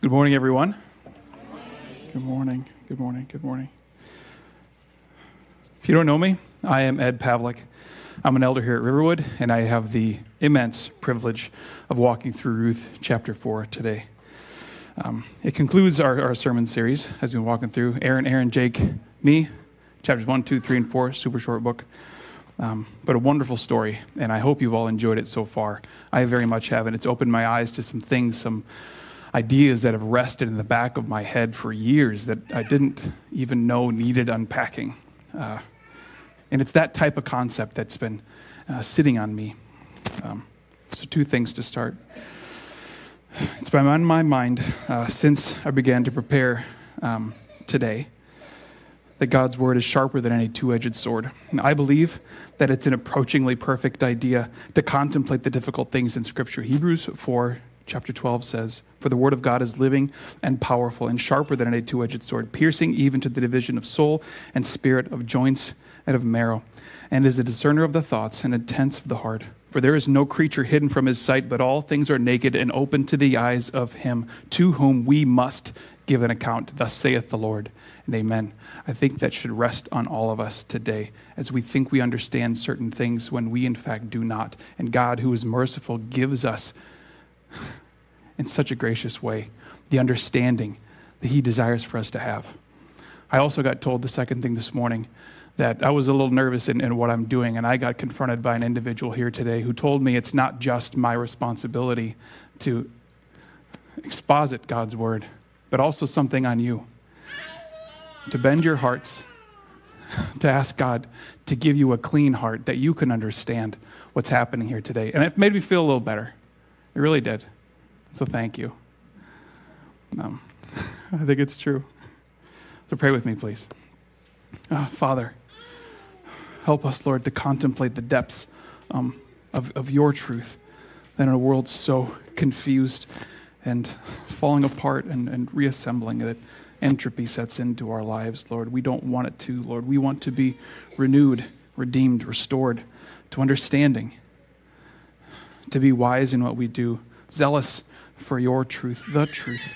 Good morning, everyone. Good morning. Good morning. Good morning. If you don't know me, I am Ed Pavlik. I'm an elder here at Riverwood, and I have the immense privilege of walking through Ruth chapter 4 today. Um, it concludes our, our sermon series as we've been walking through Aaron, Aaron, Jake, me, chapters 1, 2, 3, and 4, super short book. Um, but a wonderful story, and I hope you've all enjoyed it so far. I very much have, and it's opened my eyes to some things, some ideas that have rested in the back of my head for years that I didn't even know needed unpacking. Uh, and it's that type of concept that's been uh, sitting on me. Um, so, two things to start. It's been on my mind uh, since I began to prepare um, today that God's word is sharper than any two edged sword. And I believe that it's an approachingly perfect idea to contemplate the difficult things in Scripture. Hebrews 4 chapter 12 says, For the word of God is living and powerful and sharper than any two edged sword, piercing even to the division of soul and spirit, of joints and of marrow, and is a discerner of the thoughts and intents of the heart. For there is no creature hidden from his sight, but all things are naked and open to the eyes of him, to whom we must give an account. Thus saith the Lord. And amen. I think that should rest on all of us today as we think we understand certain things when we, in fact, do not. And God, who is merciful, gives us in such a gracious way the understanding that He desires for us to have. I also got told the second thing this morning that I was a little nervous in, in, what I'm doing, and I got confronted by an individual here today who told me it's not just my responsibility to exposit God's word, but also something on you. To bend your hearts, to ask God to give you a clean heart that you can understand what's happening here today. And it made me feel a little better. It really did. So thank you. Um, I think it's true. So pray with me, please. Uh, Father, help us, Lord, to contemplate the depths um, of, of your truth that in a world so confused and falling apart and, and reassembling that entropy sets into our lives, Lord. We don't want it to, Lord. We want to be renewed, redeemed, restored to understanding to be wise in what we do, zealous for your truth, the truth.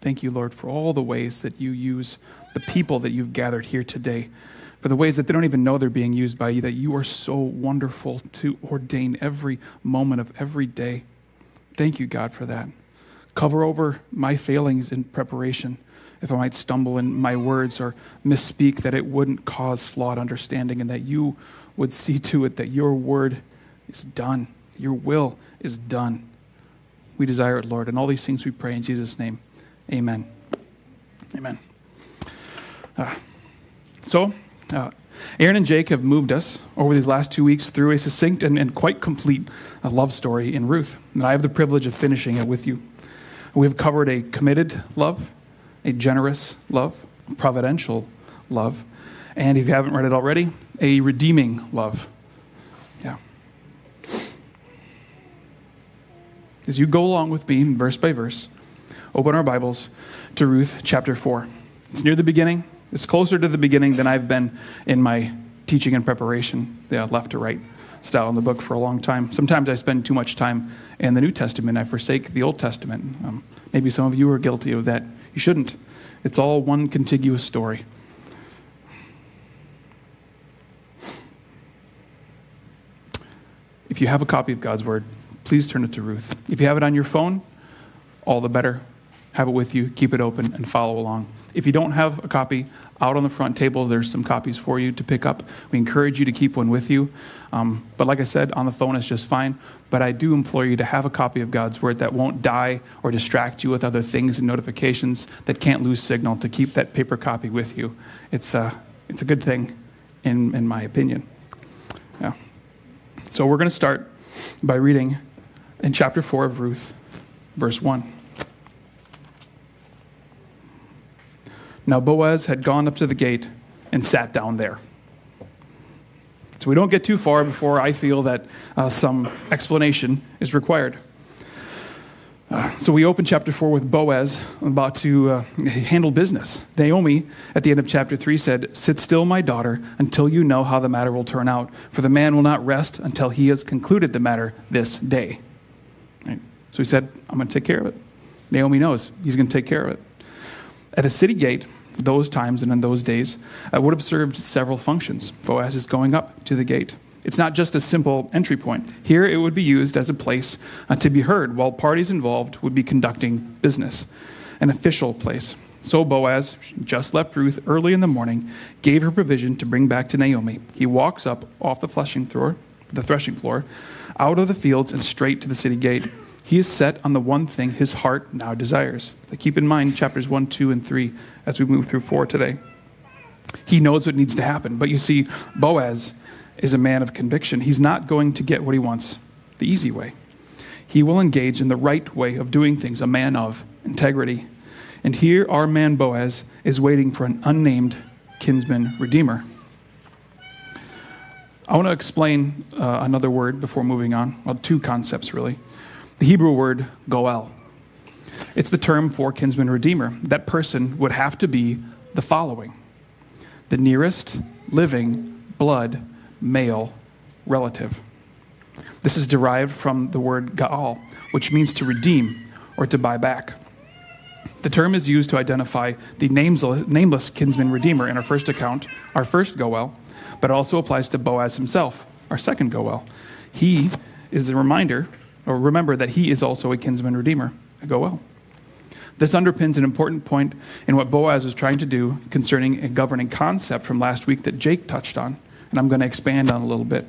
Thank you, Lord, for all the ways that you use the people that you've gathered here today, for the ways that they don't even know they're being used by you, that you are so wonderful to ordain every moment of every day. Thank you, God, for that. Cover over my failings in preparation. If I might stumble in my words or misspeak, that it wouldn't cause flawed understanding and that you would see to it that your word is done. Your will is done. We desire it, Lord. And all these things we pray in Jesus' name. Amen. Amen. Uh, so, uh, Aaron and Jake have moved us over these last two weeks through a succinct and, and quite complete uh, love story in Ruth. And I have the privilege of finishing it with you. We've covered a committed love, a generous love, providential love, and if you haven't read it already, a redeeming love. As you go along with me, verse by verse, open our Bibles to Ruth chapter 4. It's near the beginning. It's closer to the beginning than I've been in my teaching and preparation, the left to right style in the book for a long time. Sometimes I spend too much time in the New Testament. I forsake the Old Testament. Um, maybe some of you are guilty of that. You shouldn't. It's all one contiguous story. If you have a copy of God's Word, please turn it to Ruth. If you have it on your phone, all the better. Have it with you, keep it open, and follow along. If you don't have a copy, out on the front table, there's some copies for you to pick up. We encourage you to keep one with you. Um, but like I said, on the phone is just fine. But I do implore you to have a copy of God's Word that won't die or distract you with other things and notifications that can't lose signal, to keep that paper copy with you. It's, uh, it's a good thing, in, in my opinion. Yeah. So we're going to start by reading in chapter 4 of Ruth, verse 1. Now Boaz had gone up to the gate and sat down there. So we don't get too far before I feel that uh, some explanation is required. Uh, so we open chapter 4 with Boaz about to uh, handle business. Naomi, at the end of chapter 3, said, Sit still, my daughter, until you know how the matter will turn out, for the man will not rest until he has concluded the matter this day. Right? So he said, I'm going to take care of it. Naomi knows he's going to take care of it. At a city gate, those times and in those days, uh, would have served several functions. Boaz is going up to the gate. It's not just a simple entry point. Here, it would be used as a place uh, to be heard while parties involved would be conducting business, an official place. So Boaz just left Ruth early in the morning, gave her provision to bring back to Naomi. He walks up off the threshing floor, the threshing floor, out of the fields and straight to the city gate. He is set on the one thing his heart now desires. keep in mind chapters 1, 2, and 3 as we move through 4 today. He knows what needs to happen. But you see, Boaz is a man of conviction. He's not going to get what he wants the easy way. He will engage in the right way of doing things, a man of integrity. And here, our man Boaz is waiting for an unnamed kinsman redeemer. I want to explain uh, another word before moving on. Well, two concepts, really. The Hebrew word goel. It's the term for kinsman redeemer. That person would have to be the following the nearest living blood male relative. This is derived from the word gaal, which means to redeem or to buy back. The term is used to identify the nameless kinsman redeemer in our first account, our first Goel, but it also applies to Boaz himself, our second Goel. He is a reminder, or remember that he is also a kinsman redeemer, a Goel. This underpins an important point in what Boaz was trying to do concerning a governing concept from last week that Jake touched on, and I'm going to expand on a little bit.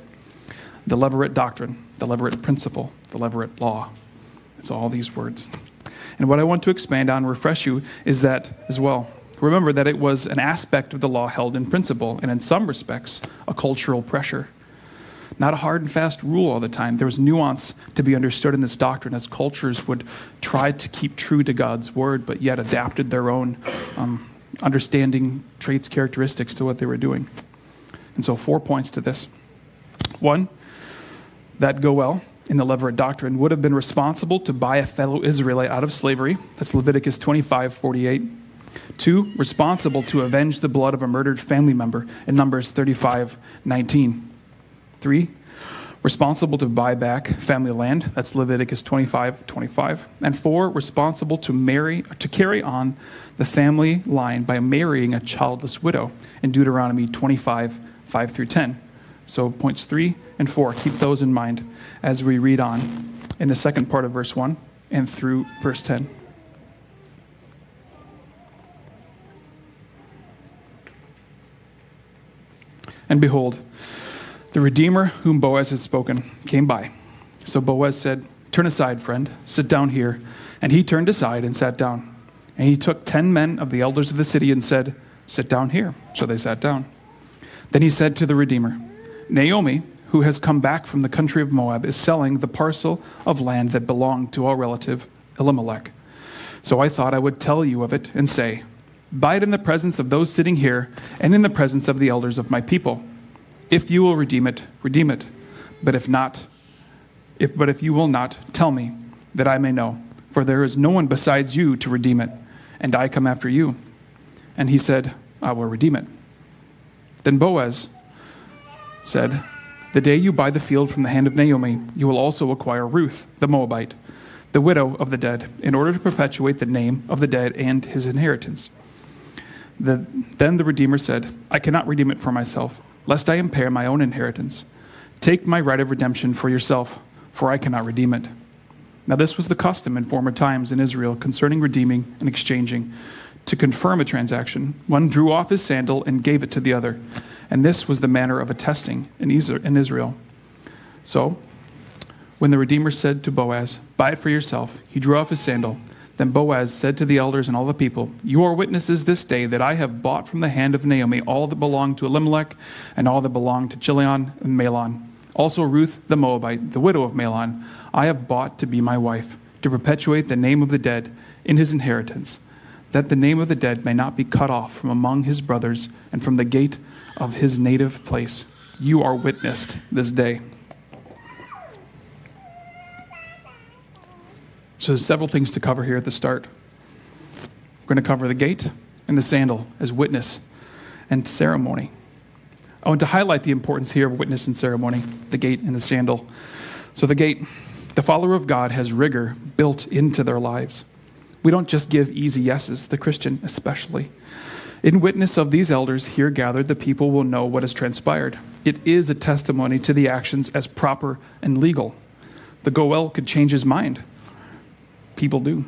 The Levirate doctrine, the Levirate principle, the Levirate law. It's all these words. And what I want to expand on, refresh you, is that as well. Remember that it was an aspect of the law held in principle, and in some respects, a cultural pressure. Not a hard and fast rule all the time. There was nuance to be understood in this doctrine as cultures would try to keep true to God's word, but yet adapted their own um, understanding, traits, characteristics to what they were doing. And so, four points to this. One, that Goel in the Levirate doctrine would have been responsible to buy a fellow Israelite out of slavery. That's Leviticus 25 48. Two, responsible to avenge the blood of a murdered family member in Numbers 35 19. Three, responsible to buy back family land. That's Leviticus 25 25. And four, responsible to marry, to carry on the family line by marrying a childless widow in Deuteronomy 25 5 through 10. So, points three and four, keep those in mind as we read on in the second part of verse 1 and through verse 10. And behold, the Redeemer whom Boaz had spoken came by. So Boaz said, Turn aside, friend, sit down here. And he turned aside and sat down. And he took ten men of the elders of the city and said, Sit down here. So they sat down. Then he said to the Redeemer, Naomi, who has come back from the country of Moab, is selling the parcel of land that belonged to our relative Elimelech. So I thought I would tell you of it and say, Buy it in the presence of those sitting here and in the presence of the elders of my people. If you will redeem it, redeem it. But if not, if, but if you will not, tell me, that I may know. For there is no one besides you to redeem it, and I come after you. And he said, I will redeem it. Then Boaz said, The day you buy the field from the hand of Naomi, you will also acquire Ruth, the Moabite, the widow of the dead, in order to perpetuate the name of the dead and his inheritance. The, then the Redeemer said, I cannot redeem it for myself, lest I impair my own inheritance. Take my right of redemption for yourself, for I cannot redeem it. Now, this was the custom in former times in Israel concerning redeeming and exchanging. To confirm a transaction, one drew off his sandal and gave it to the other. And this was the manner of attesting in Israel. So, when the Redeemer said to Boaz, Buy it for yourself, he drew off his sandal then Boaz said to the elders and all the people, You are witnesses this day that I have bought from the hand of Naomi all that belonged to Elimelech and all that belonged to Chilion and Mahlon. Also Ruth the Moabite, the widow of Mahlon, I have bought to be my wife, to perpetuate the name of the dead in his inheritance, that the name of the dead may not be cut off from among his brothers and from the gate of his native place. You are witnessed this day. So there's several things to cover here at the start. We're going to cover the gate and the sandal as witness and ceremony. I want to highlight the importance here of witness and ceremony, the gate and the sandal. So, the gate, the follower of God has rigor built into their lives. We don't just give easy yeses, the Christian especially. In witness of these elders here gathered, the people will know what has transpired. It is a testimony to the actions as proper and legal. The Goel could change his mind. People do.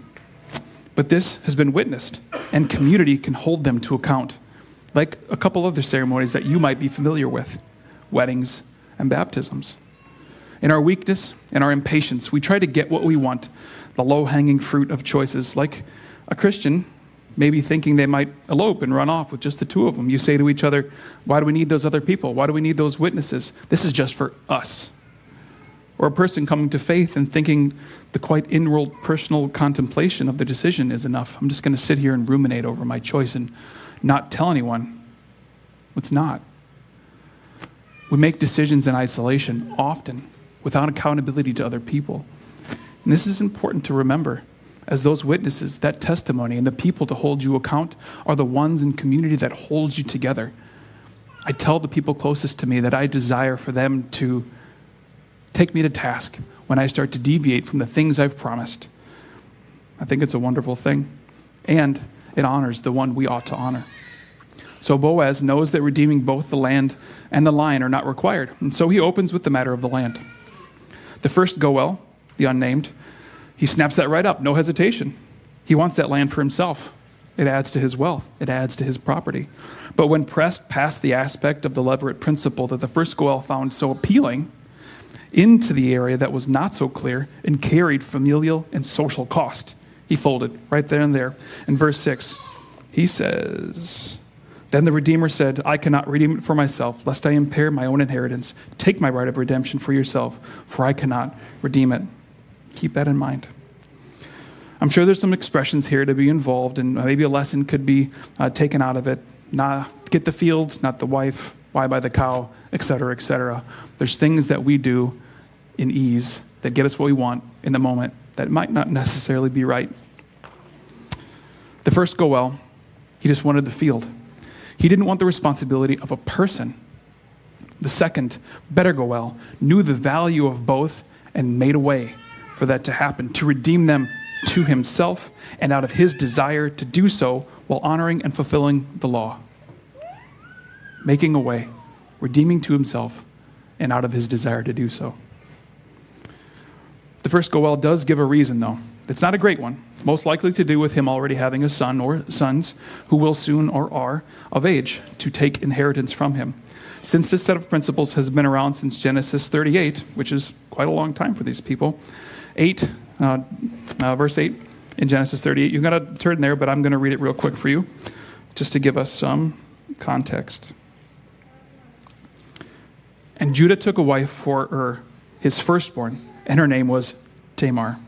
But this has been witnessed, and community can hold them to account, like a couple other ceremonies that you might be familiar with weddings and baptisms. In our weakness and our impatience, we try to get what we want, the low hanging fruit of choices, like a Christian maybe thinking they might elope and run off with just the two of them. You say to each other, Why do we need those other people? Why do we need those witnesses? This is just for us. Or a person coming to faith and thinking the quite inward personal contemplation of the decision is enough. I'm just going to sit here and ruminate over my choice and not tell anyone. It's not. We make decisions in isolation often without accountability to other people. And this is important to remember as those witnesses, that testimony, and the people to hold you account are the ones in community that hold you together. I tell the people closest to me that I desire for them to take me to task when I start to deviate from the things I've promised. I think it's a wonderful thing. And it honors the one we ought to honor. So Boaz knows that redeeming both the land and the lion are not required. And so he opens with the matter of the land. The first Goel, the unnamed, he snaps that right up, no hesitation. He wants that land for himself. It adds to his wealth, it adds to his property. But when pressed past the aspect of the Levirate principle that the first Goel found so appealing, into the area that was not so clear and carried familial and social cost, he folded right there and there. In verse 6, he says, Then the Redeemer said, I cannot redeem it for myself, lest I impair my own inheritance. Take my right of redemption for yourself, for I cannot redeem it. Keep that in mind. I'm sure there's some expressions here to be involved, and maybe a lesson could be uh, taken out of it. Not get the fields, not the wife, why buy the cow, etc., etc. There's things that we do in ease that get us what we want in the moment that might not necessarily be right. The first Goel, He just wanted the field. He didn't want the responsibility of a person. The second, better Goel, knew the value of both and made a way for that to happen, to redeem them to himself and out of his desire to do so while honoring and fulfilling the law. Making a way, redeeming to himself and out of his desire to do so. The first Goel does give a reason, though. It's not a great one, most likely to do with him already having a son or sons who will soon or are of age to take inheritance from him. Since this set of principles has been around since Genesis 38, which is quite a long time for these people, 8, uh, uh, verse 8 in Genesis 38. You've got to turn there, but I'm going to read it real quick for you, just to give us some context. And Judah took a wife for his firstborn, and her name was Tamar.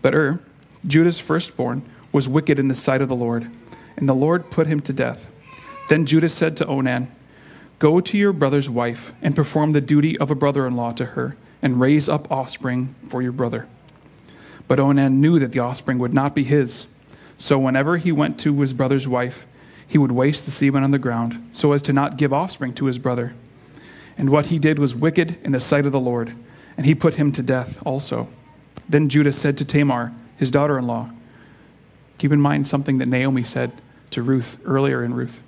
But Ur, Judah's firstborn, was wicked in the sight of the Lord, and the Lord put him to death. Then Judah said to Onan, Go to your brother's wife and perform the duty of a brother in law to her and raise up offspring for your brother. But Onan knew that the offspring would not be his. So whenever he went to his brother's wife, he would waste the semen on the ground, so as to not give offspring to his brother. And what he did was wicked in the sight of the Lord, and he put him to death also. Then Judah said to Tamar, his daughter in law, Keep in mind something that Naomi said to Ruth earlier in Ruth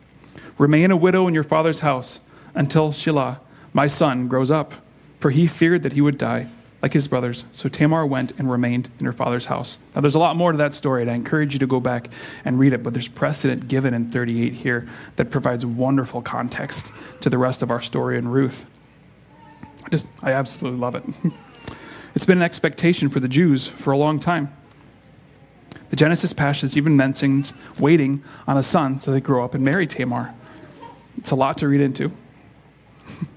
Remain a widow in your father's house until Shelah, my son, grows up for he feared that he would die like his brothers. So Tamar went and remained in her father's house. Now, there's a lot more to that story, and I encourage you to go back and read it, but there's precedent given in 38 here that provides wonderful context to the rest of our story in Ruth. I just, I absolutely love it. it's been an expectation for the Jews for a long time. The Genesis passage even mentions waiting on a son so they grow up and marry Tamar. It's a lot to read into.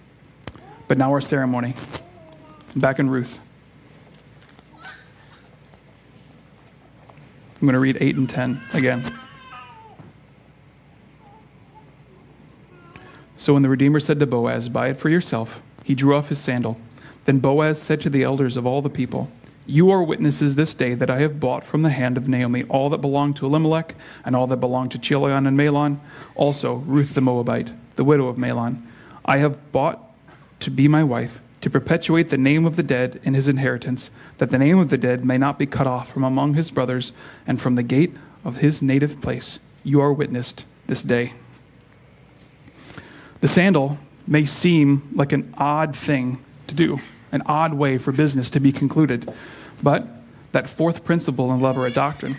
But now our ceremony. Back in Ruth. I'm going to read 8 and 10 again. So when the Redeemer said to Boaz, Buy it for yourself, he drew off his sandal. Then Boaz said to the elders of all the people, You are witnesses this day that I have bought from the hand of Naomi all that belonged to Elimelech, and all that belonged to Chilion and Mahlon, also Ruth the Moabite, the widow of Mahlon. I have bought to be my wife, to perpetuate the name of the dead in his inheritance, that the name of the dead may not be cut off from among his brothers and from the gate of his native place. You are witnessed this day. The sandal may seem like an odd thing to do, an odd way for business to be concluded, but that fourth principle in Levirate doctrine,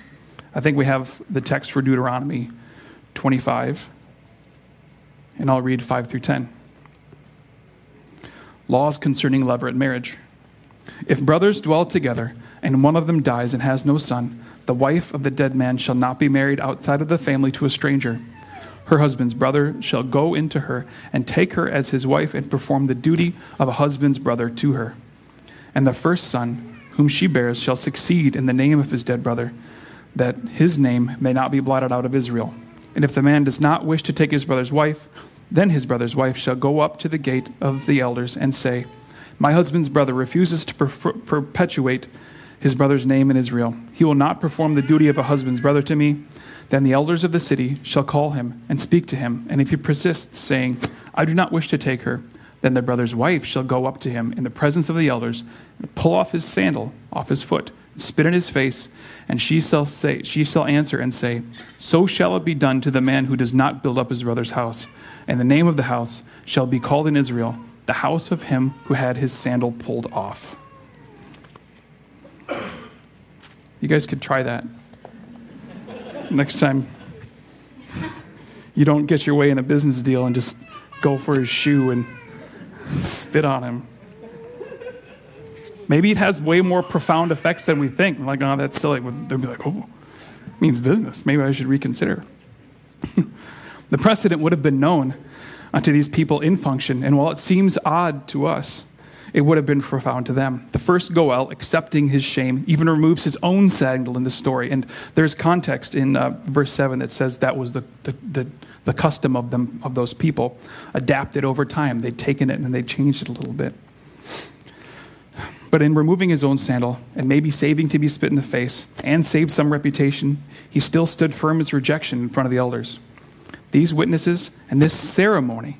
I think we have the text for Deuteronomy 25, and I'll read 5 through 10 laws concerning Levirate marriage. If brothers dwell together, and one of them dies and has no son, the wife of the dead man shall not be married outside of the family to a stranger. Her husband's brother shall go into her and take her as his wife and perform the duty of a husband's brother to her. And the first son, whom she bears, shall succeed in the name of his dead brother, that his name may not be blotted out of Israel. And if the man does not wish to take his brother's wife, then his brother's wife shall go up to the gate of the elders and say, My husband's brother refuses to per- perpetuate his brother's name in Israel. He will not perform the duty of a husband's brother to me. Then the elders of the city shall call him and speak to him. And if he persists, saying, I do not wish to take her, then the brother's wife shall go up to him in the presence of the elders and pull off his sandal off his foot and spit in his face, and she shall say, she shall answer and say, So shall it be done to the man who does not build up his brother's house. And the name of the house shall be called in Israel, the house of him who had his sandal pulled off. You guys could try that. Next time you don't get your way in a business deal and just go for his shoe and spit on him. Maybe it has way more profound effects than we think. Like, oh, that's silly. They'll be like, oh, it means business. Maybe I should reconsider. the precedent would have been known unto these people in function, and while it seems odd to us, it would have been profound to them. The first Goel, accepting his shame, even removes his own sandal in the story. And there's context in uh, verse 7 that says that was the, the, the, the custom of, them, of those people, adapted over time. They'd taken it and they changed it a little bit. But in removing his own sandal and maybe saving to be spit in the face and save some reputation, he still stood firm as rejection in front of the elders. These witnesses and this ceremony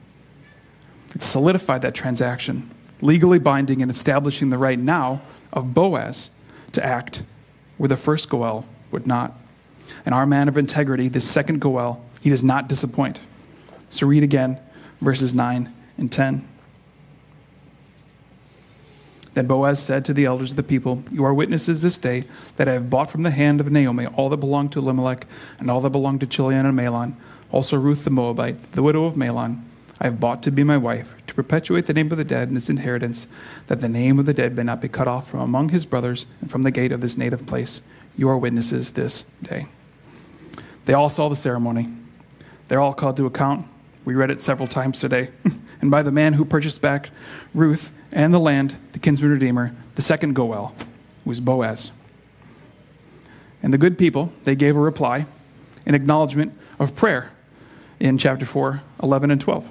it solidified that transaction, legally binding and establishing the right now of Boaz to act where the first Goel would not. And our man of integrity, this second Goel, he does not disappoint. So read again verses 9 and 10. Then Boaz said to the elders of the people, You are witnesses this day that I have bought from the hand of Naomi all that belonged to Elimelech and all that belonged to Chilion and Mahlon, also Ruth the Moabite, the widow of Mahlon. I have bought to be my wife, perpetuate the name of the dead and his inheritance, that the name of the dead may not be cut off from among his brothers and from the gate of this native place. You are witnesses this day. They all saw the ceremony. They're all called to account. We read it several times today. and by the man who purchased back Ruth and the land, the kinsman redeemer, the second Goel, was Boaz. And the good people, they gave a reply in acknowledgement of prayer in chapter 4, 11 and 12.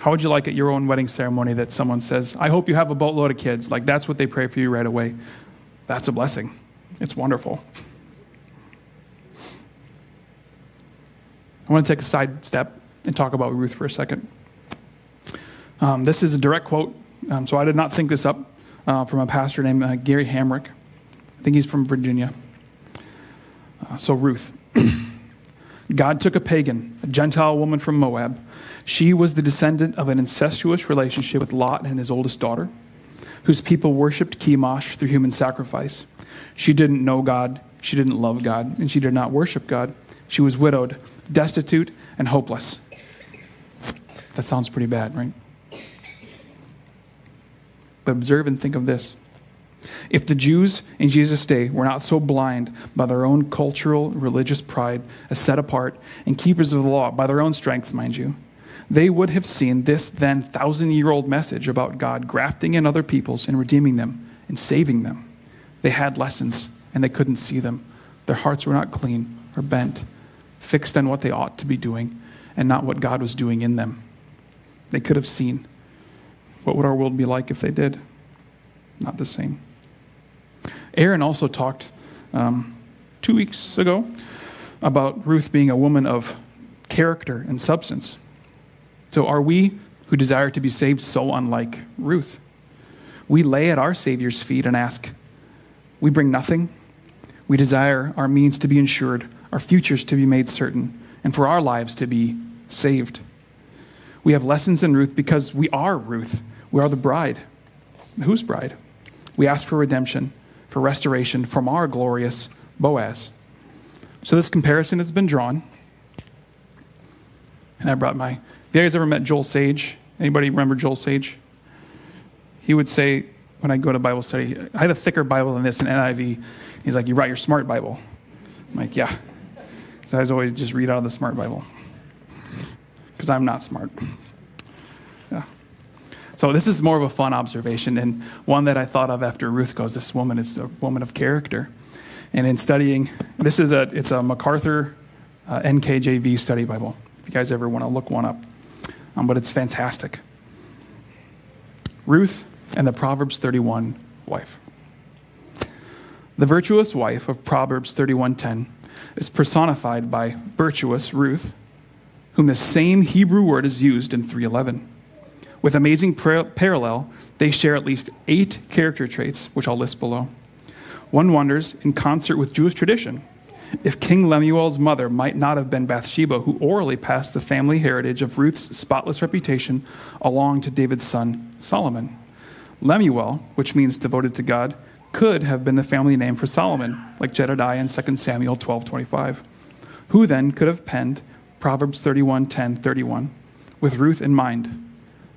How would you like at your own wedding ceremony that someone says, I hope you have a boatload of kids? Like that's what they pray for you right away. That's a blessing. It's wonderful. I want to take a side step and talk about Ruth for a second. Um, this is a direct quote, um, so I did not think this up uh, from a pastor named uh, Gary Hamrick. I think he's from Virginia. Uh, so, Ruth. God took a pagan, a Gentile woman from Moab. She was the descendant of an incestuous relationship with Lot and his oldest daughter, whose people worshipped Chemosh through human sacrifice. She didn't know God, she didn't love God, and she did not worship God. She was widowed, destitute, and hopeless. That sounds pretty bad, right? But observe and think of this. If the Jews in Jesus' day were not so blind by their own cultural, religious pride, as set apart, and keepers of the law by their own strength, mind you, they would have seen this then thousand year old message about God grafting in other peoples and redeeming them and saving them. They had lessons and they couldn't see them. Their hearts were not clean or bent, fixed on what they ought to be doing and not what God was doing in them. They could have seen. What would our world be like if they did? Not the same. Aaron also talked um, two weeks ago about Ruth being a woman of character and substance. So, are we who desire to be saved so unlike Ruth? We lay at our Savior's feet and ask, We bring nothing. We desire our means to be insured, our futures to be made certain, and for our lives to be saved. We have lessons in Ruth because we are Ruth. We are the bride. Whose bride? We ask for redemption, for restoration from our glorious Boaz. So this comparison has been drawn. And I brought my. Have you guys ever met Joel Sage? Anybody remember Joel Sage? He would say, when I go to Bible study, I had a thicker Bible than this in NIV. He's like, You brought your smart Bible. I'm like, Yeah. So I always just read out of the smart Bible because I'm not smart. Yeah. So this is more of a fun observation and one that I thought of after Ruth goes, This woman is a woman of character. And in studying, this is a it's a MacArthur uh, NKJV study Bible. If you guys ever want to look one up, um, but it's fantastic. Ruth and the Proverbs 31 wife. The virtuous wife of Proverbs 31:10 is personified by virtuous Ruth, whom the same Hebrew word is used in 311. With amazing par- parallel, they share at least eight character traits, which I'll list below. One wonders, in concert with Jewish tradition, if King Lemuel's mother might not have been Bathsheba, who orally passed the family heritage of Ruth's spotless reputation along to David's son Solomon. Lemuel, which means devoted to God, could have been the family name for Solomon, like Jedidiah in 2 Samuel 12:25. Who then could have penned Proverbs 31:10, 31 with Ruth in mind?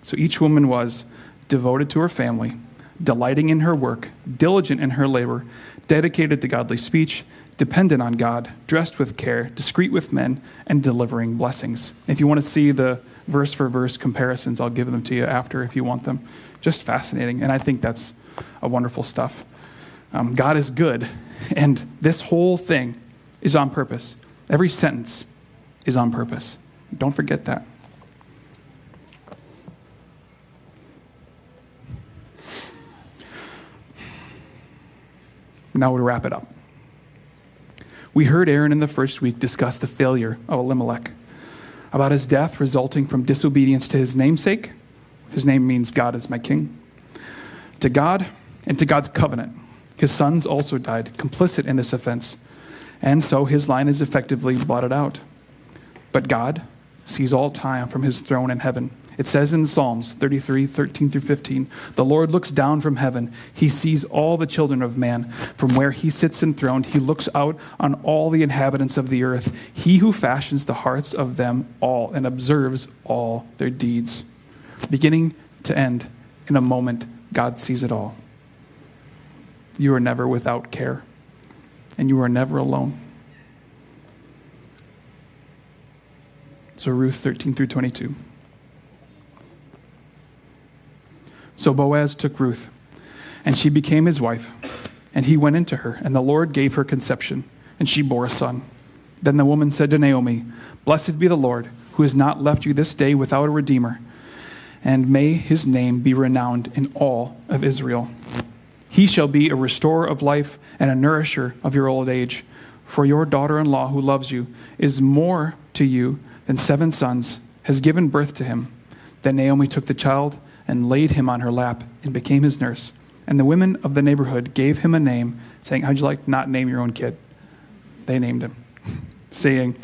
So each woman was devoted to her family, delighting in her work, diligent in her labor, dedicated to godly speech, dependent on God, dressed with care, discreet with men, and delivering blessings. If you want to see the verse for verse comparisons, I'll give them to you after if you want them. Just fascinating. And I think that's a wonderful stuff. Um, God is good, and this whole thing is on purpose. Every sentence is on purpose. Don't forget that. Now we wrap it up. We heard Aaron in the first week discuss the failure of Elimelech, about his death resulting from disobedience to his namesake. His name means God is my king. To God and to God's covenant. His sons also died, complicit in this offense, and so his line is effectively blotted out. But God sees all time from his throne in heaven. It says in Psalms 33, 13 through 15, the Lord looks down from heaven. He sees all the children of man. From where he sits enthroned, he looks out on all the inhabitants of the earth. He who fashions the hearts of them all and observes all their deeds. Beginning to end, in a moment, God sees it all. You are never without care, and you are never alone. So, Ruth 13 through 22. So Boaz took Ruth, and she became his wife. And he went into her, and the Lord gave her conception, and she bore a son. Then the woman said to Naomi, Blessed be the Lord, who has not left you this day without a redeemer, and may his name be renowned in all of Israel. He shall be a restorer of life and a nourisher of your old age. For your daughter in law, who loves you, is more to you than seven sons, has given birth to him. Then Naomi took the child and laid him on her lap and became his nurse. And the women of the neighborhood gave him a name, saying, How'd you like to not name your own kid? They named him, saying,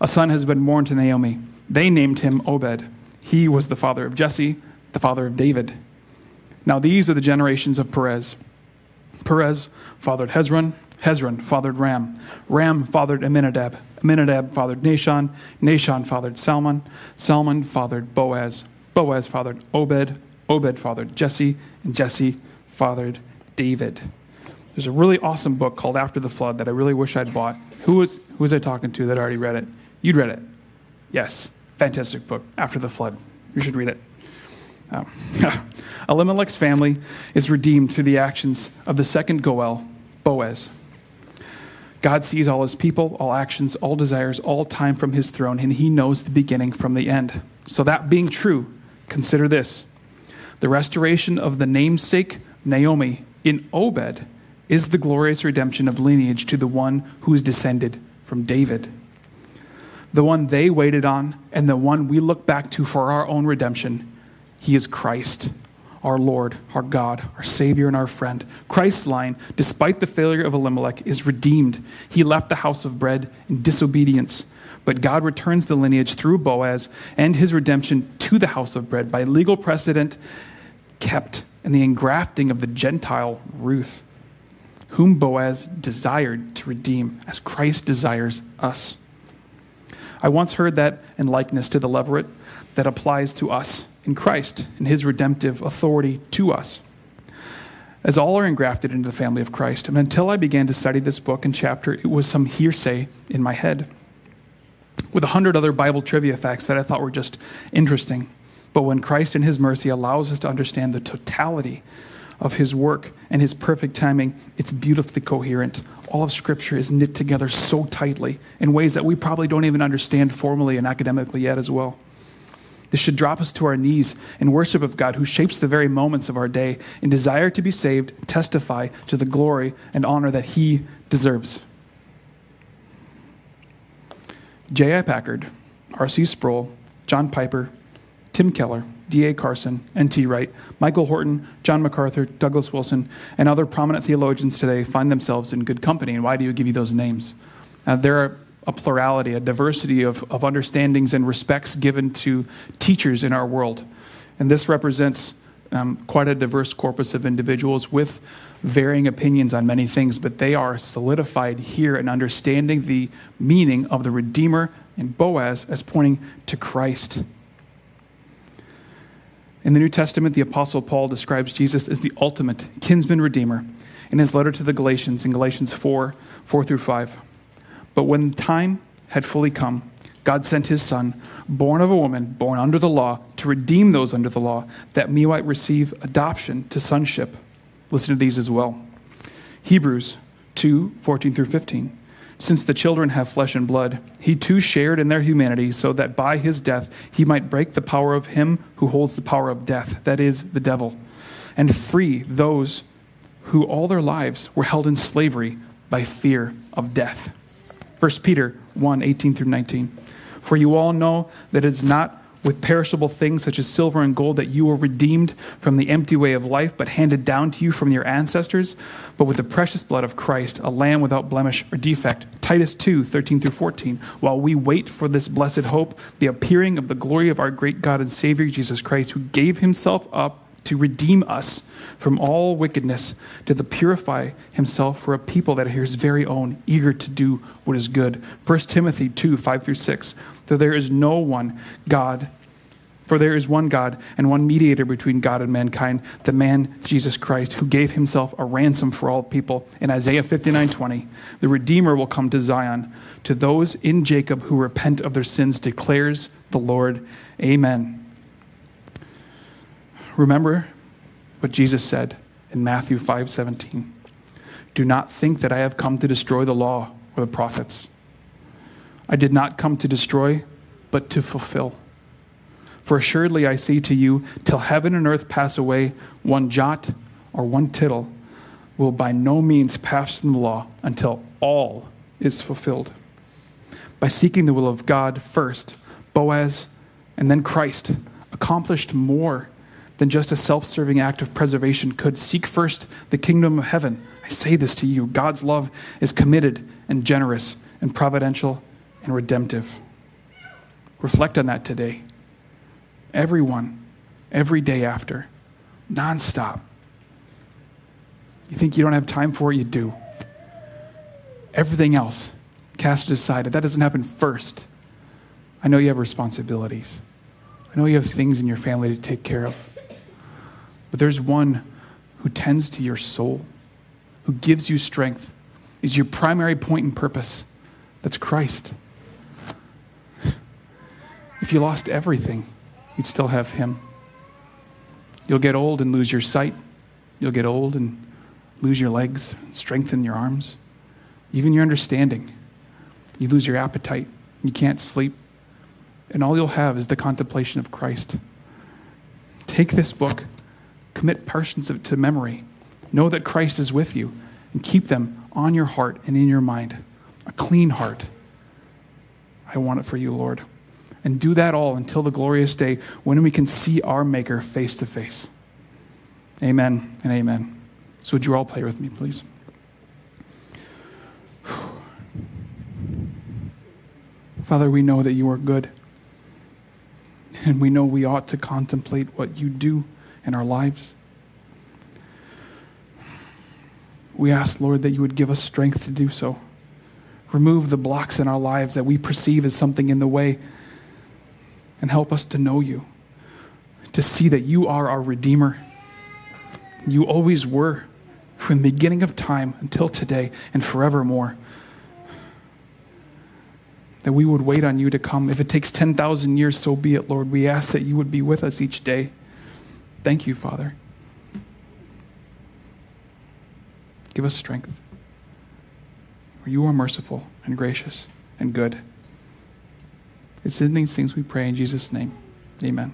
A son has been born to Naomi. They named him Obed. He was the father of Jesse, the father of David. Now these are the generations of Perez. Perez fathered Hezron. Hezron fathered Ram. Ram fathered Amminadab. Amminadab fathered Nahshon. Nahshon fathered Salmon. Salmon fathered Boaz. Boaz fathered Obed. Obed fathered Jesse. And Jesse fathered David. There's a really awesome book called After the Flood that I really wish I'd bought. Who was, who was I talking to that already read it? You'd read it. Yes. Fantastic book, After the Flood. You should read it. Um, Elimelech's family is redeemed through the actions of the second Goel, Boaz. God sees all his people, all actions, all desires, all time from his throne, and he knows the beginning from the end. So, that being true, consider this the restoration of the namesake Naomi in Obed is the glorious redemption of lineage to the one who is descended from David. The one they waited on, and the one we look back to for our own redemption. He is Christ, our Lord, our God, our Savior, and our friend. Christ's line, despite the failure of Elimelech, is redeemed. He left the house of bread in disobedience, but God returns the lineage through Boaz and his redemption to the house of bread by legal precedent kept and the engrafting of the Gentile Ruth, whom Boaz desired to redeem as Christ desires us. I once heard that in likeness to the Levirate that applies to us in Christ and his redemptive authority to us. As all are engrafted into the family of Christ, and until I began to study this book and chapter, it was some hearsay in my head with a hundred other Bible trivia facts that I thought were just interesting. But when Christ in his mercy allows us to understand the totality of his work and his perfect timing, it's beautifully coherent. All of Scripture is knit together so tightly in ways that we probably don't even understand formally and academically yet as well. This should drop us to our knees in worship of God who shapes the very moments of our day in desire to be saved, testify to the glory and honor that he deserves. J.I. Packer, R.C. Sproul, John Piper, Tim Keller, D.A. Carson, N.T. Wright, Michael Horton, John MacArthur, Douglas Wilson, and other prominent theologians today find themselves in good company. And why do you give you those names? Uh, there are a plurality, a diversity of, of understandings and respects given to teachers in our world. And this represents um, quite a diverse corpus of individuals with varying opinions on many things, but they are solidified here in understanding the meaning of the Redeemer and Boaz as pointing to Christ. In the New Testament, the Apostle Paul describes Jesus as the ultimate kinsman redeemer in his letter to the Galatians in Galatians 4 4 through 5. But when time had fully come, God sent his Son, born of a woman, born under the law, to redeem those under the law, that we might receive adoption to sonship. Listen to these as well. Hebrews 2 14 through 15. Since the children have flesh and blood, he too shared in their humanity, so that by his death he might break the power of him who holds the power of death, that is, the devil, and free those who all their lives were held in slavery by fear of death. 1 Peter 1 18 through 19. For you all know that it is not with perishable things such as silver and gold that you were redeemed from the empty way of life, but handed down to you from your ancestors, but with the precious blood of Christ, a lamb without blemish or defect. Titus 2 13 through 14. While we wait for this blessed hope, the appearing of the glory of our great God and Savior Jesus Christ, who gave himself up to redeem us from all wickedness, to the purify himself for a people that are his very own, eager to do what is good. 1 Timothy 2 5 through 6. Though there is no one God, for there is one God and one mediator between God and mankind, the man Jesus Christ, who gave himself a ransom for all people. In Isaiah 59 20, the Redeemer will come to Zion. To those in Jacob who repent of their sins, declares the Lord. Amen. Remember what Jesus said in Matthew 5 17. Do not think that I have come to destroy the law or the prophets. I did not come to destroy, but to fulfill. For assuredly I say to you, till heaven and earth pass away, one jot or one tittle will by no means pass from the law until all is fulfilled. By seeking the will of God first, Boaz and then Christ accomplished more than just a self serving act of preservation could. Seek first the kingdom of heaven. I say this to you God's love is committed and generous and providential and redemptive. Reflect on that today. Everyone, every day after, nonstop. You think you don't have time for it? You do. Everything else, cast aside. If that doesn't happen first, I know you have responsibilities. I know you have things in your family to take care of. But there's one who tends to your soul, who gives you strength, is your primary point and purpose. That's Christ. If you lost everything, you'd still have Him. You'll get old and lose your sight. You'll get old and lose your legs, strengthen your arms, even your understanding. You lose your appetite. You can't sleep. And all you'll have is the contemplation of Christ. Take this book, commit portions to memory. Know that Christ is with you, and keep them on your heart and in your mind. A clean heart. I want it for you, Lord. And do that all until the glorious day when we can see our Maker face to face. Amen and amen. So, would you all pray with me, please? Father, we know that you are good. And we know we ought to contemplate what you do in our lives. We ask, Lord, that you would give us strength to do so. Remove the blocks in our lives that we perceive as something in the way and help us to know you, to see that you are our Redeemer. You always were from the beginning of time until today and forevermore. That we would wait on you to come. If it takes 10,000 years, so be it, Lord. We ask that you would be with us each day. Thank you, Father. Give us strength. You are merciful and gracious and good. It's in these things we pray in Jesus' name. Amen.